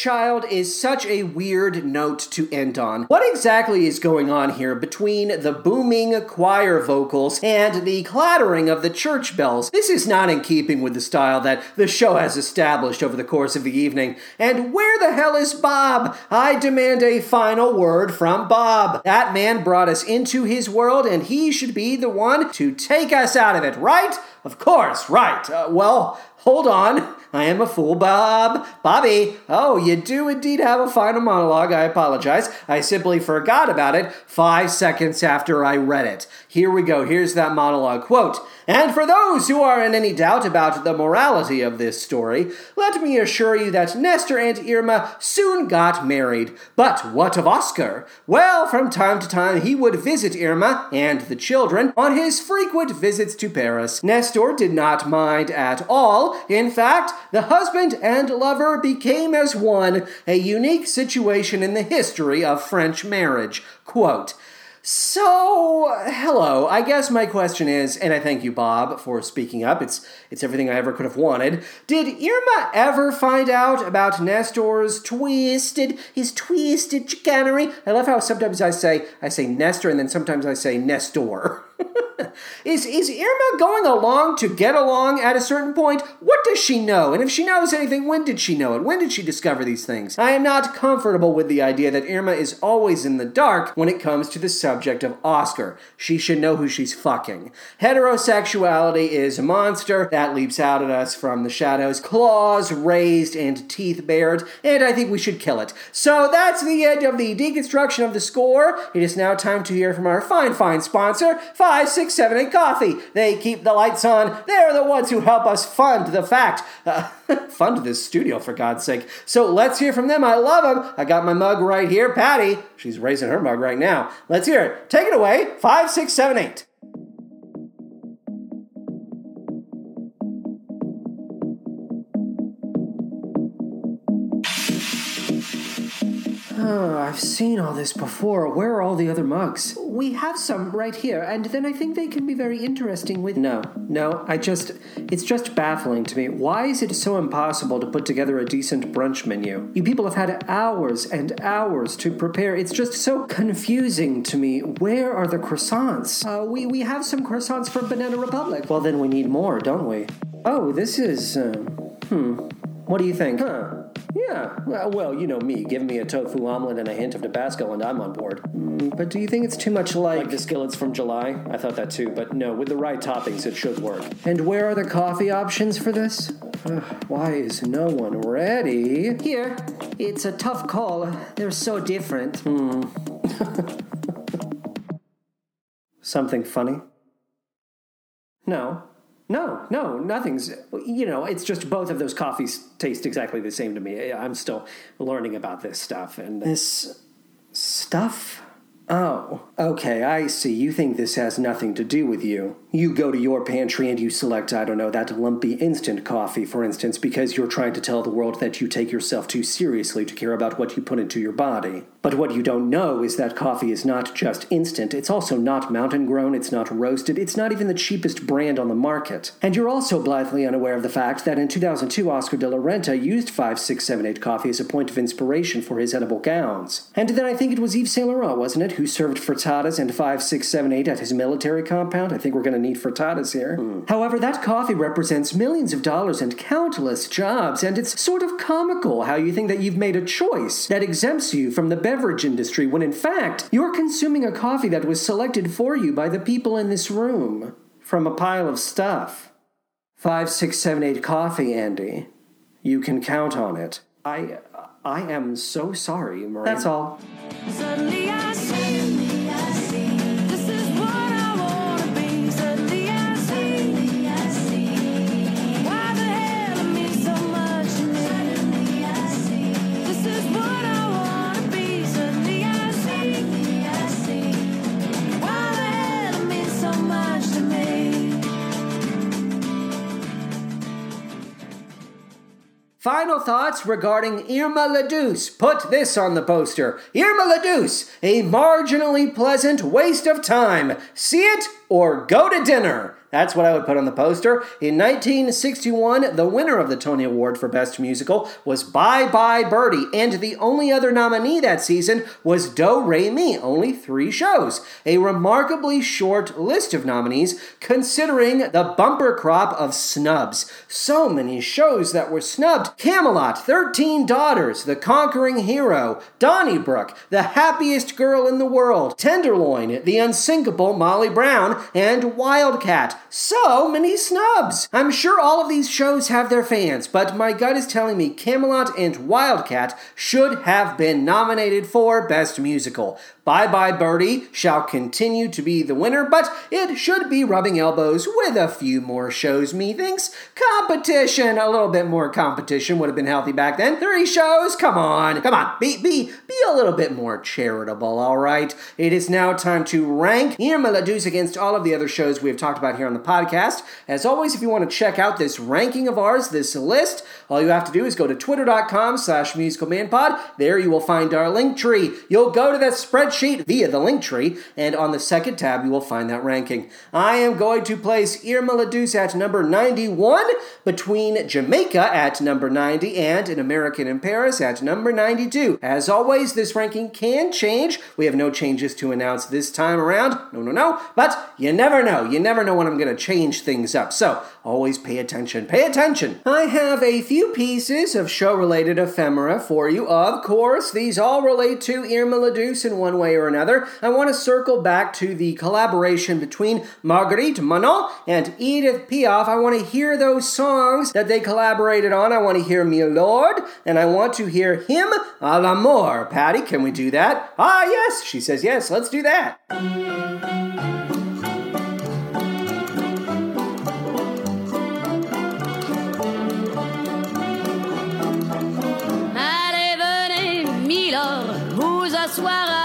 Child is such a weird note to end on. What exactly is going on here between the booming choir vocals and the clattering of the church bells? This is not in keeping with the style that the show has established over the course of the evening. And where the hell is Bob? I demand a final word from Bob. That man brought us into his world and he should be the one to take us out of it, right? Of course, right. Uh, well, hold on. I am a fool, Bob. Bobby. Oh, you do indeed have a final monologue. I apologize. I simply forgot about it five seconds after I read it. Here we go. Here's that monologue. Quote, and for those who are in any doubt about the morality of this story, let me assure you that Nestor and Irma soon got married. But what of Oscar? Well, from time to time he would visit Irma and the children on his frequent visits to Paris. Nestor did not mind at all. In fact, the husband and lover became as one, a unique situation in the history of French marriage. Quote, so, hello. I guess my question is, and I thank you, Bob, for speaking up. It's it's everything I ever could have wanted. Did Irma ever find out about Nestor's twisted, his twisted chicanery? I love how sometimes I say I say Nestor, and then sometimes I say Nestor. is is Irma going along to get along at a certain point? What does she know? And if she knows anything, when did she know it? When did she discover these things? I am not comfortable with the idea that Irma is always in the dark when it comes to the subject of Oscar. She should know who she's fucking. Heterosexuality is a monster that leaps out at us from the shadows, claws raised and teeth bared, and I think we should kill it. So that's the end of the deconstruction of the score. It is now time to hear from our fine, fine sponsor, 567 Coffee. They keep the lights on. They're the ones who help us fund the fact. Uh, fund this studio, for God's sake. So let's hear from them. I love them. I got my mug right here. Patty, she's raising her mug right now. Let's hear it. Take it away. 5678. I've seen all this before. Where are all the other mugs? We have some right here, and then I think they can be very interesting with. No, no, I just. It's just baffling to me. Why is it so impossible to put together a decent brunch menu? You people have had hours and hours to prepare. It's just so confusing to me. Where are the croissants? Uh, we, we have some croissants from Banana Republic. Well, then we need more, don't we? Oh, this is. Uh, hmm. What do you think? Huh. Yeah, well, you know me. Give me a tofu omelet and a hint of Tabasco, and I'm on board. but do you think it's too much like... Like the skillets from July? I thought that too, but no, with the right toppings, it should work. And where are the coffee options for this? Ugh, why is no one ready? Here, it's a tough call. They're so different. Hmm. Something funny? No. No, no, nothing's. You know, it's just both of those coffees taste exactly the same to me. I'm still learning about this stuff. And this stuff? Oh, okay, I see. You think this has nothing to do with you. You go to your pantry and you select, I don't know, that lumpy instant coffee, for instance, because you're trying to tell the world that you take yourself too seriously to care about what you put into your body. But what you don't know is that coffee is not just instant, it's also not mountain grown, it's not roasted, it's not even the cheapest brand on the market. And you're also blithely unaware of the fact that in 2002, Oscar de la Renta used 5678 coffee as a point of inspiration for his edible gowns. And then I think it was Yves Saint Laurent, wasn't it, who served frittatas and 5678 at his military compound? I think we're going to need frittatas here. Hmm. However, that coffee represents millions of dollars and countless jobs, and it's sort of comical how you think that you've made a choice that exempts you from the beverage industry when in fact you're consuming a coffee that was selected for you by the people in this room from a pile of stuff. 5678 coffee, Andy. You can count on it. I I am so sorry, Maria. That's all. Final thoughts regarding Irma la Douce. Put this on the poster. Irma la Douce, a marginally pleasant waste of time. See it or go to dinner. That's what I would put on the poster. In 1961, the winner of the Tony Award for Best Musical was Bye Bye Birdie, and the only other nominee that season was Do Re Mi, only three shows. A remarkably short list of nominees, considering the bumper crop of snubs. So many shows that were snubbed Camelot, 13 Daughters, The Conquering Hero, Donnybrook, The Happiest Girl in the World, Tenderloin, The Unsinkable Molly Brown, and Wildcat. So many snubs! I'm sure all of these shows have their fans, but my gut is telling me Camelot and Wildcat should have been nominated for Best Musical. Bye Bye Birdie shall continue to be the winner, but it should be rubbing elbows with a few more shows, methinks. Competition, a little bit more competition would have been healthy back then. Three shows, come on, come on, be, be, be a little bit more charitable, all right? It is now time to rank Irma la Douce against all of the other shows we have talked about here on the podcast. As always, if you want to check out this ranking of ours, this list, all you have to do is go to twitter.com slash musicalmanpod. There you will find our link tree. You'll go to that spreadsheet via the link tree, and on the second tab you will find that ranking. I am going to place Irma la Douce at number 91, between Jamaica at number 90 and An American in Paris at number 92. As always, this ranking can change. We have no changes to announce this time around. No, no, no. But you never know. You never know when I'm going to change things up. So always pay attention. Pay attention. I have a few pieces of show related ephemera for you. Of course, these all relate to Irma la Douce in one way or another. I want to circle back to the collaboration between Marguerite Monnot and Edith Piaf. I want to hear those songs that they collaborated on. I want to hear Milord, and I want to hear Hymne à l'amour. Patty, can we do that? Ah, yes. She says yes. Let's do that. Allez, venez, Milord, vous asseoir à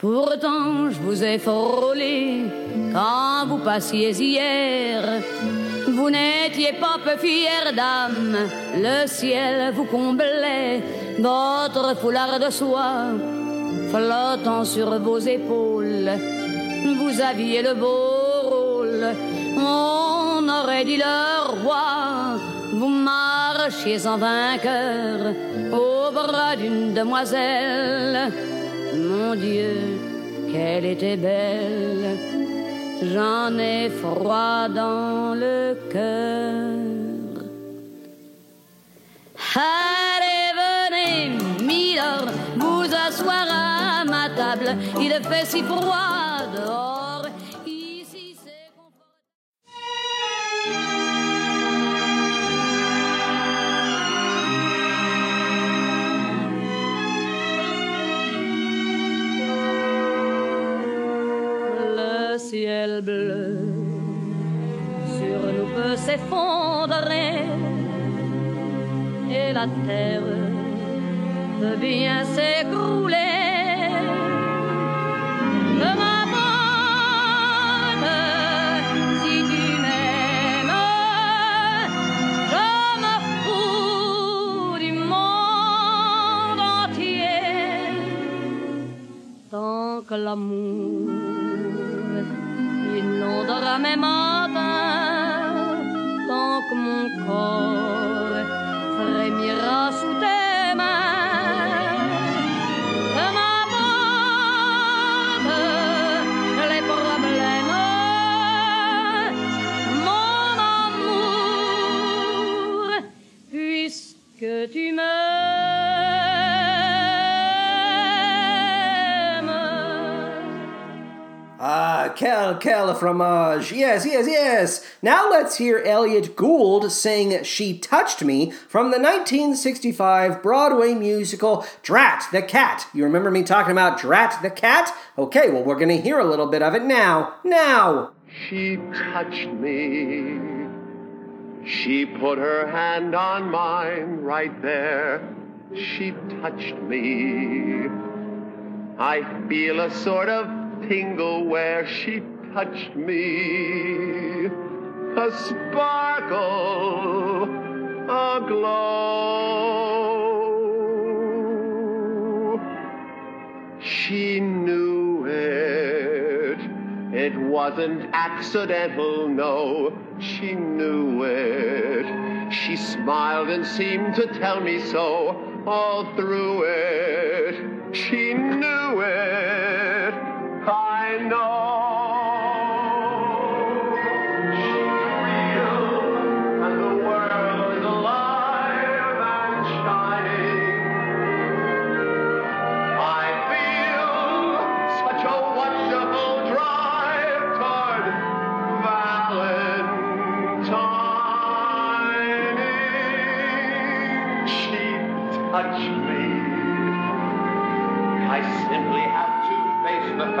Pourtant, je vous ai frôlé quand vous passiez hier. Vous n'étiez pas peu fière d'âme, le ciel vous comblait, votre foulard de soie flottant sur vos épaules. Vous aviez le beau seul. On aurait dit le roi. Vous marchiez en vainqueur au bras d'une demoiselle. Mon Dieu, qu'elle était belle. J'en ai froid dans le cœur. Allez, venez, Milord, vous asseoir à ma table. Il fait si froid dehors. Sur nous peut s'effondrer. Et la terre peut bien s'écrouler. Peu m'importe si tu m'aimes, je me fous du monde entier. Tant que l'amour inondera mes matins, tant que mon corps Ah, quel, quel fromage. Yes, yes, yes. Now let's hear Elliott Gould sing She Touched Me from the 1965 Broadway musical Drat the Cat. You remember me talking about Drat the Cat? Okay, well, we're going to hear a little bit of it now. Now. She touched me. She put her hand on mine right there. She touched me. I feel a sort of tingle where she touched me. A sparkle, a glow. She knew it. It wasn't accidental, no. She knew it. She smiled and seemed to tell me so all through it. She knew it. I know.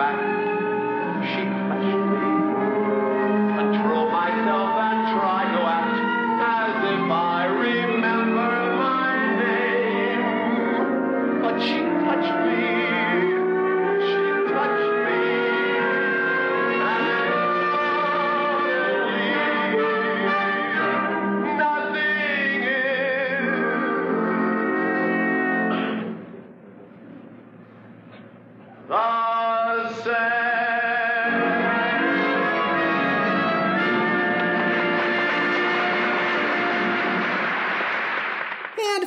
Face the fact she touched me. Control myself and try to act as if I remember my name. But she touched me. She touched me. And nothing is same.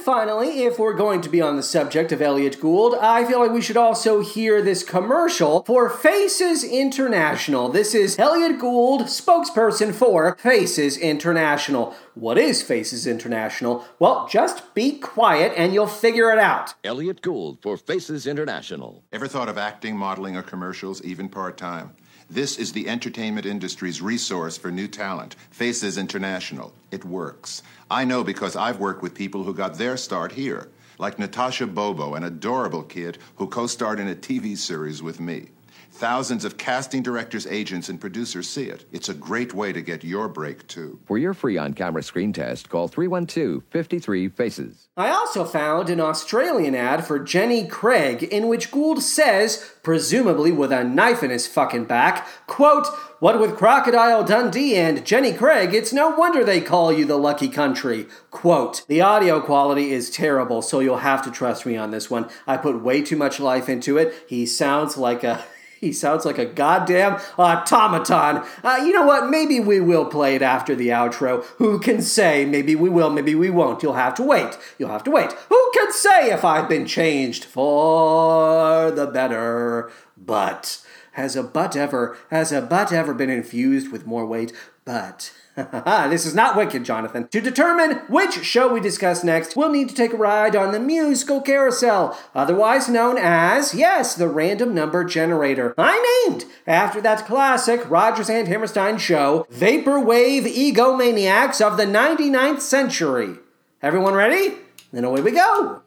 Finally, if we're going to be on the subject of Elliott Gould, I feel like we should also hear this commercial for Faces International. This is Elliott Gould, spokesperson for Faces International. What is Faces International? Well, just be quiet and you'll figure it out. Elliott Gould for Faces International. Ever thought of acting, modeling, or commercials, even part time? This is the entertainment industry's resource for new talent, Faces International. It works. I know because I've worked with people who got their start here, like Natasha Bobo, an adorable kid who co starred in a TV series with me. Thousands of casting directors, agents, and producers see it. It's a great way to get your break, too. For your free on camera screen test, call 312 53 Faces. I also found an Australian ad for Jenny Craig in which Gould says, presumably with a knife in his fucking back, quote, What with Crocodile Dundee and Jenny Craig, it's no wonder they call you the lucky country. Quote, The audio quality is terrible, so you'll have to trust me on this one. I put way too much life into it. He sounds like a He sounds like a goddamn automaton. Uh, you know what? Maybe we will play it after the outro. Who can say? Maybe we will, maybe we won't. You'll have to wait. You'll have to wait. Who can say if I've been changed for the better? But has a butt ever has a butt ever been infused with more weight? But this is not wicked, Jonathan. To determine which show we discuss next, we'll need to take a ride on the musical carousel, otherwise known as, yes, the random number generator. I named after that classic Rodgers and Hammerstein show, Vaporwave Egomaniacs of the 99th Century. Everyone ready? Then away we go.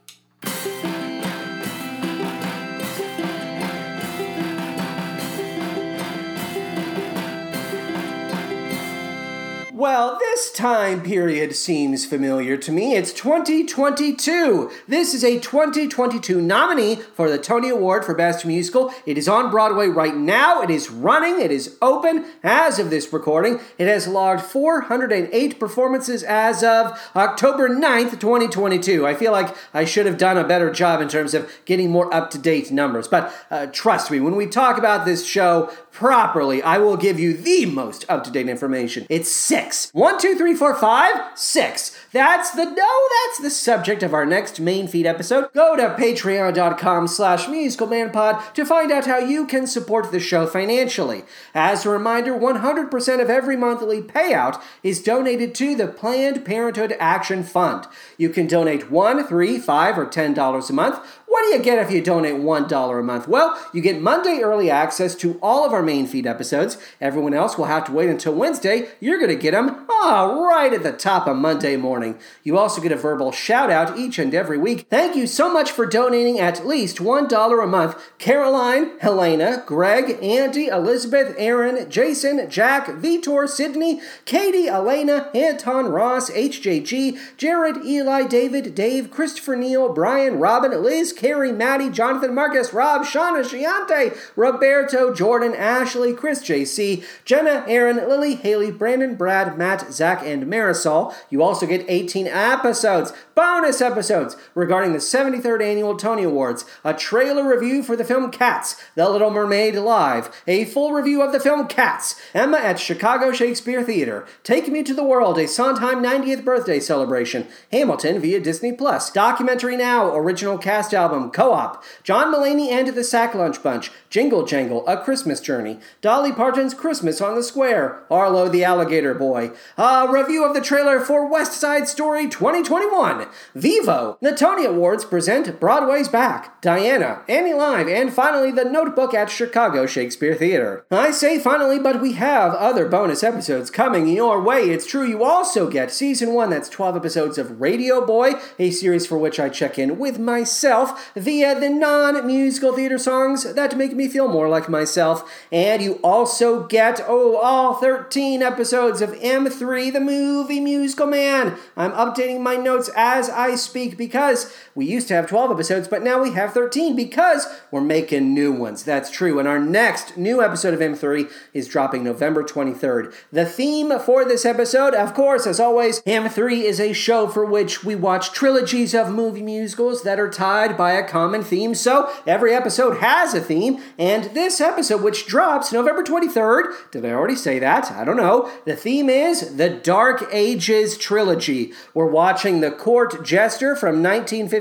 Well, time period seems familiar to me. It's 2022. This is a 2022 nominee for the Tony Award for Best Musical. It is on Broadway right now. It is running. It is open as of this recording. It has logged 408 performances as of October 9th, 2022. I feel like I should have done a better job in terms of getting more up to date numbers. But uh, trust me, when we talk about this show properly, I will give you the most up to date information. It's six. One, two, three, four, five, six. That's the no, that's the subject of our next main feed episode. Go to patreon.com slash musicalmanpod to find out how you can support the show financially. As a reminder, 100% of every monthly payout is donated to the Planned Parenthood Action Fund. You can donate one, three, five, or ten dollars a month. What do you get if you donate $1 a month? Well, you get Monday early access to all of our main feed episodes. Everyone else will have to wait until Wednesday. You're going to get them oh, ah, right at the top of Monday morning. You also get a verbal shout out each and every week. Thank you so much for donating at least $1 a month. Caroline, Helena, Greg, Andy, Elizabeth, Aaron, Jason, Jack, Vitor, Sydney, Katie, Elena, Anton, Ross, HJG, Jared, Eli, David, Dave, Christopher Neal, Brian, Robin, Liz, Carrie, Maddie, Jonathan, Marcus, Rob, Shauna, Shiante, Roberto, Jordan, Ashley, Chris, JC, Jenna, Aaron, Lily, Haley, Brandon, Brad, Matt, Zach, and Marisol. You also get 18 episodes, bonus episodes regarding the 73rd Annual Tony Awards, a trailer review for the film Cats, The Little Mermaid Live, a full review of the film Cats, Emma at Chicago Shakespeare Theater, Take Me to the World, a Sondheim 90th birthday celebration, Hamilton via Disney Plus, Documentary Now, original cast album, Co-op, John Mulaney and the Sack Lunch Bunch, Jingle Jangle, A Christmas Journey, Dolly Parton's Christmas on the Square, Arlo the Alligator Boy, a review of the trailer for West Side Story 2021, Vivo, the Tony Awards present Broadway's Back, Diana, Annie Live, and finally The Notebook at Chicago Shakespeare Theater. I say finally, but we have other bonus episodes coming your way. It's true, you also get season one, that's 12 episodes of Radio Boy, a series for which I check in with myself via the non musical theater songs that make me feel more like myself. And you also get, oh, all 13 episodes of M3, the movie musical man. I'm updating my notes as I speak because we used to have 12 episodes, but now we have 13 because we're making new ones. That's true. And our next new episode of M3 is dropping November 23rd. The theme for this episode, of course, as always, M3 is a show for which we watch trilogies of movie musicals that are tied by a common theme. So every episode has a theme, and this episode, which drops November 23rd, did I already say that? I don't know. The theme is the Dark Ages trilogy. We're watching The Court Jester from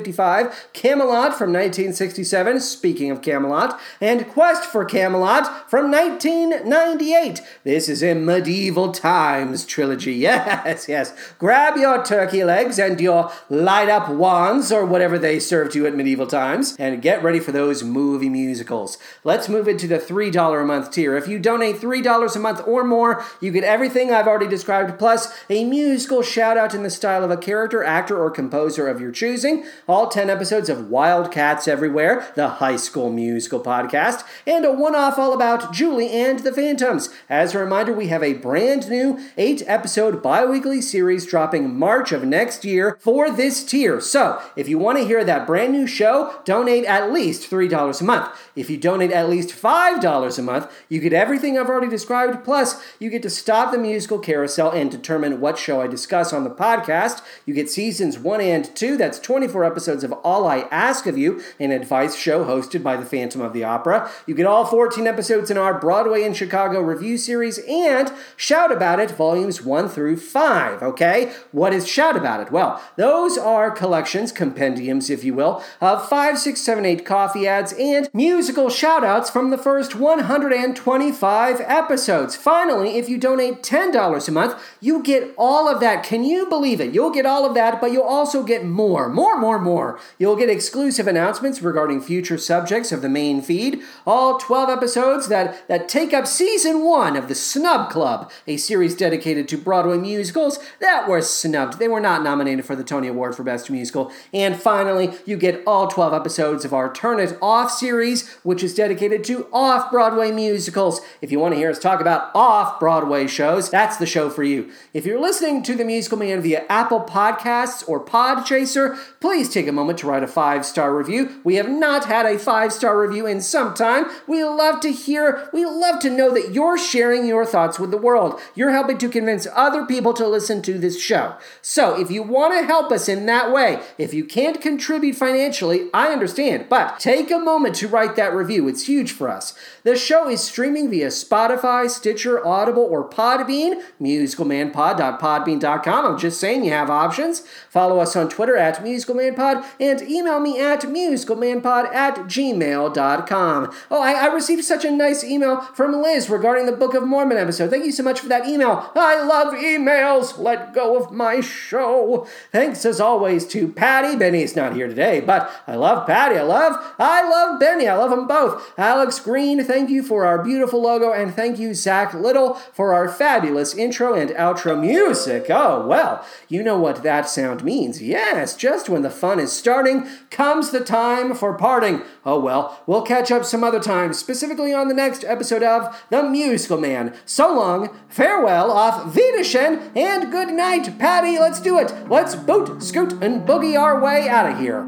1955, Camelot from 1967, speaking of Camelot, and Quest for Camelot from 1998. This is a medieval times trilogy. Yes, yes. Grab your turkey legs and your light up wands or whatever they served you at medieval times and get ready for those movie musicals. Let's move into the $3 a month tier. If you donate $3 a month or more, you get everything I've already described, plus a musical shout out in the style of a character, actor, or composer of your choosing, 10 episodes of Wildcats Everywhere, the high school musical podcast, and a one off all about Julie and the Phantoms. As a reminder, we have a brand new eight episode bi weekly series dropping March of next year for this tier. So, if you want to hear that brand new show, donate at least $3 a month. If you donate at least $5 a month, you get everything I've already described, plus you get to stop the musical carousel and determine what show I discuss on the podcast. You get seasons 1 and 2, that's 24 episodes of All I Ask of You, an advice show hosted by the Phantom of the Opera. You get all 14 episodes in our Broadway in Chicago review series and Shout About It volumes 1 through 5, okay? What is Shout About It? Well, those are collections, compendiums, if you will, of 5, 6, 7, 8 coffee ads and musical shoutouts from the first 125 episodes. Finally, if you donate $10 a month, you get all of that. Can you believe it? You'll get all of that, but you'll also get more, more, more, more. You'll get exclusive announcements regarding future subjects of the main feed, all 12 episodes that, that take up season one of the Snub Club, a series dedicated to Broadway musicals that were snubbed. They were not nominated for the Tony Award for Best Musical. And finally, you get all 12 episodes of our Turn It Off series, which is dedicated to off Broadway musicals. If you want to hear us talk about off Broadway shows, that's the show for you. If you're listening to The Musical Man via Apple Podcasts or Podchaser, please take a moment to write a five star review. We have not had a five star review in some time. We love to hear, we love to know that you're sharing your thoughts with the world. You're helping to convince other people to listen to this show. So if you want to help us in that way, if you can't contribute financially, I understand, but take a moment to write that review. It's huge for us. The show is streaming via Spotify, Stitcher, Audible, or Podbean, musicalmanpod.podbean.com. I'm just saying you have options. Follow us on Twitter at musicalmanpod and email me at musicalmanpod at gmail.com. Oh, I, I received such a nice email from Liz regarding the Book of Mormon episode. Thank you so much for that email. I love emails. Let go of my show. Thanks as always to Patty. Benny's not here today, but I love Patty. I love, I love Benny. I love them both. Alex Green, thank you for our beautiful logo, and thank you, Zach Little, for our fabulous intro and outro music. Oh, well, you know what that sound means. Yes, just when the fun is starting comes the time for parting. Oh, well, we'll catch up some other time, specifically on the next episode of The Musical Man. So long, farewell, auf Wiedersehen, and good night, Patty. Let's do it. Let's boot, scoot, and boogie our way out of here.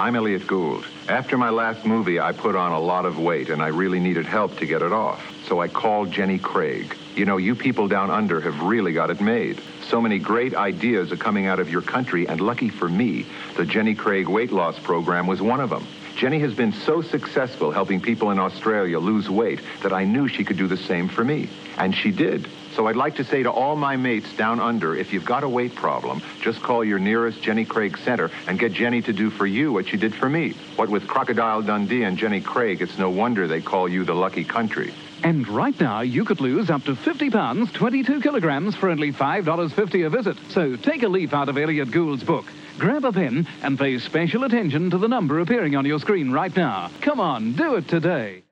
I'm Elliott Gould. After my last movie, I put on a lot of weight and I really needed help to get it off. So I called Jenny Craig. You know, you people down under have really got it made. So many great ideas are coming out of your country, and lucky for me, the Jenny Craig weight loss program was one of them. Jenny has been so successful helping people in Australia lose weight that I knew she could do the same for me. And she did. So I'd like to say to all my mates down under, if you've got a weight problem, just call your nearest Jenny Craig Center and get Jenny to do for you what she did for me. What with Crocodile Dundee and Jenny Craig, it's no wonder they call you the lucky country. And right now, you could lose up to 50 pounds, 22 kilograms for only $5.50 a visit. So take a leaf out of Elliott Gould's book. Grab a pen and pay special attention to the number appearing on your screen right now. Come on, do it today.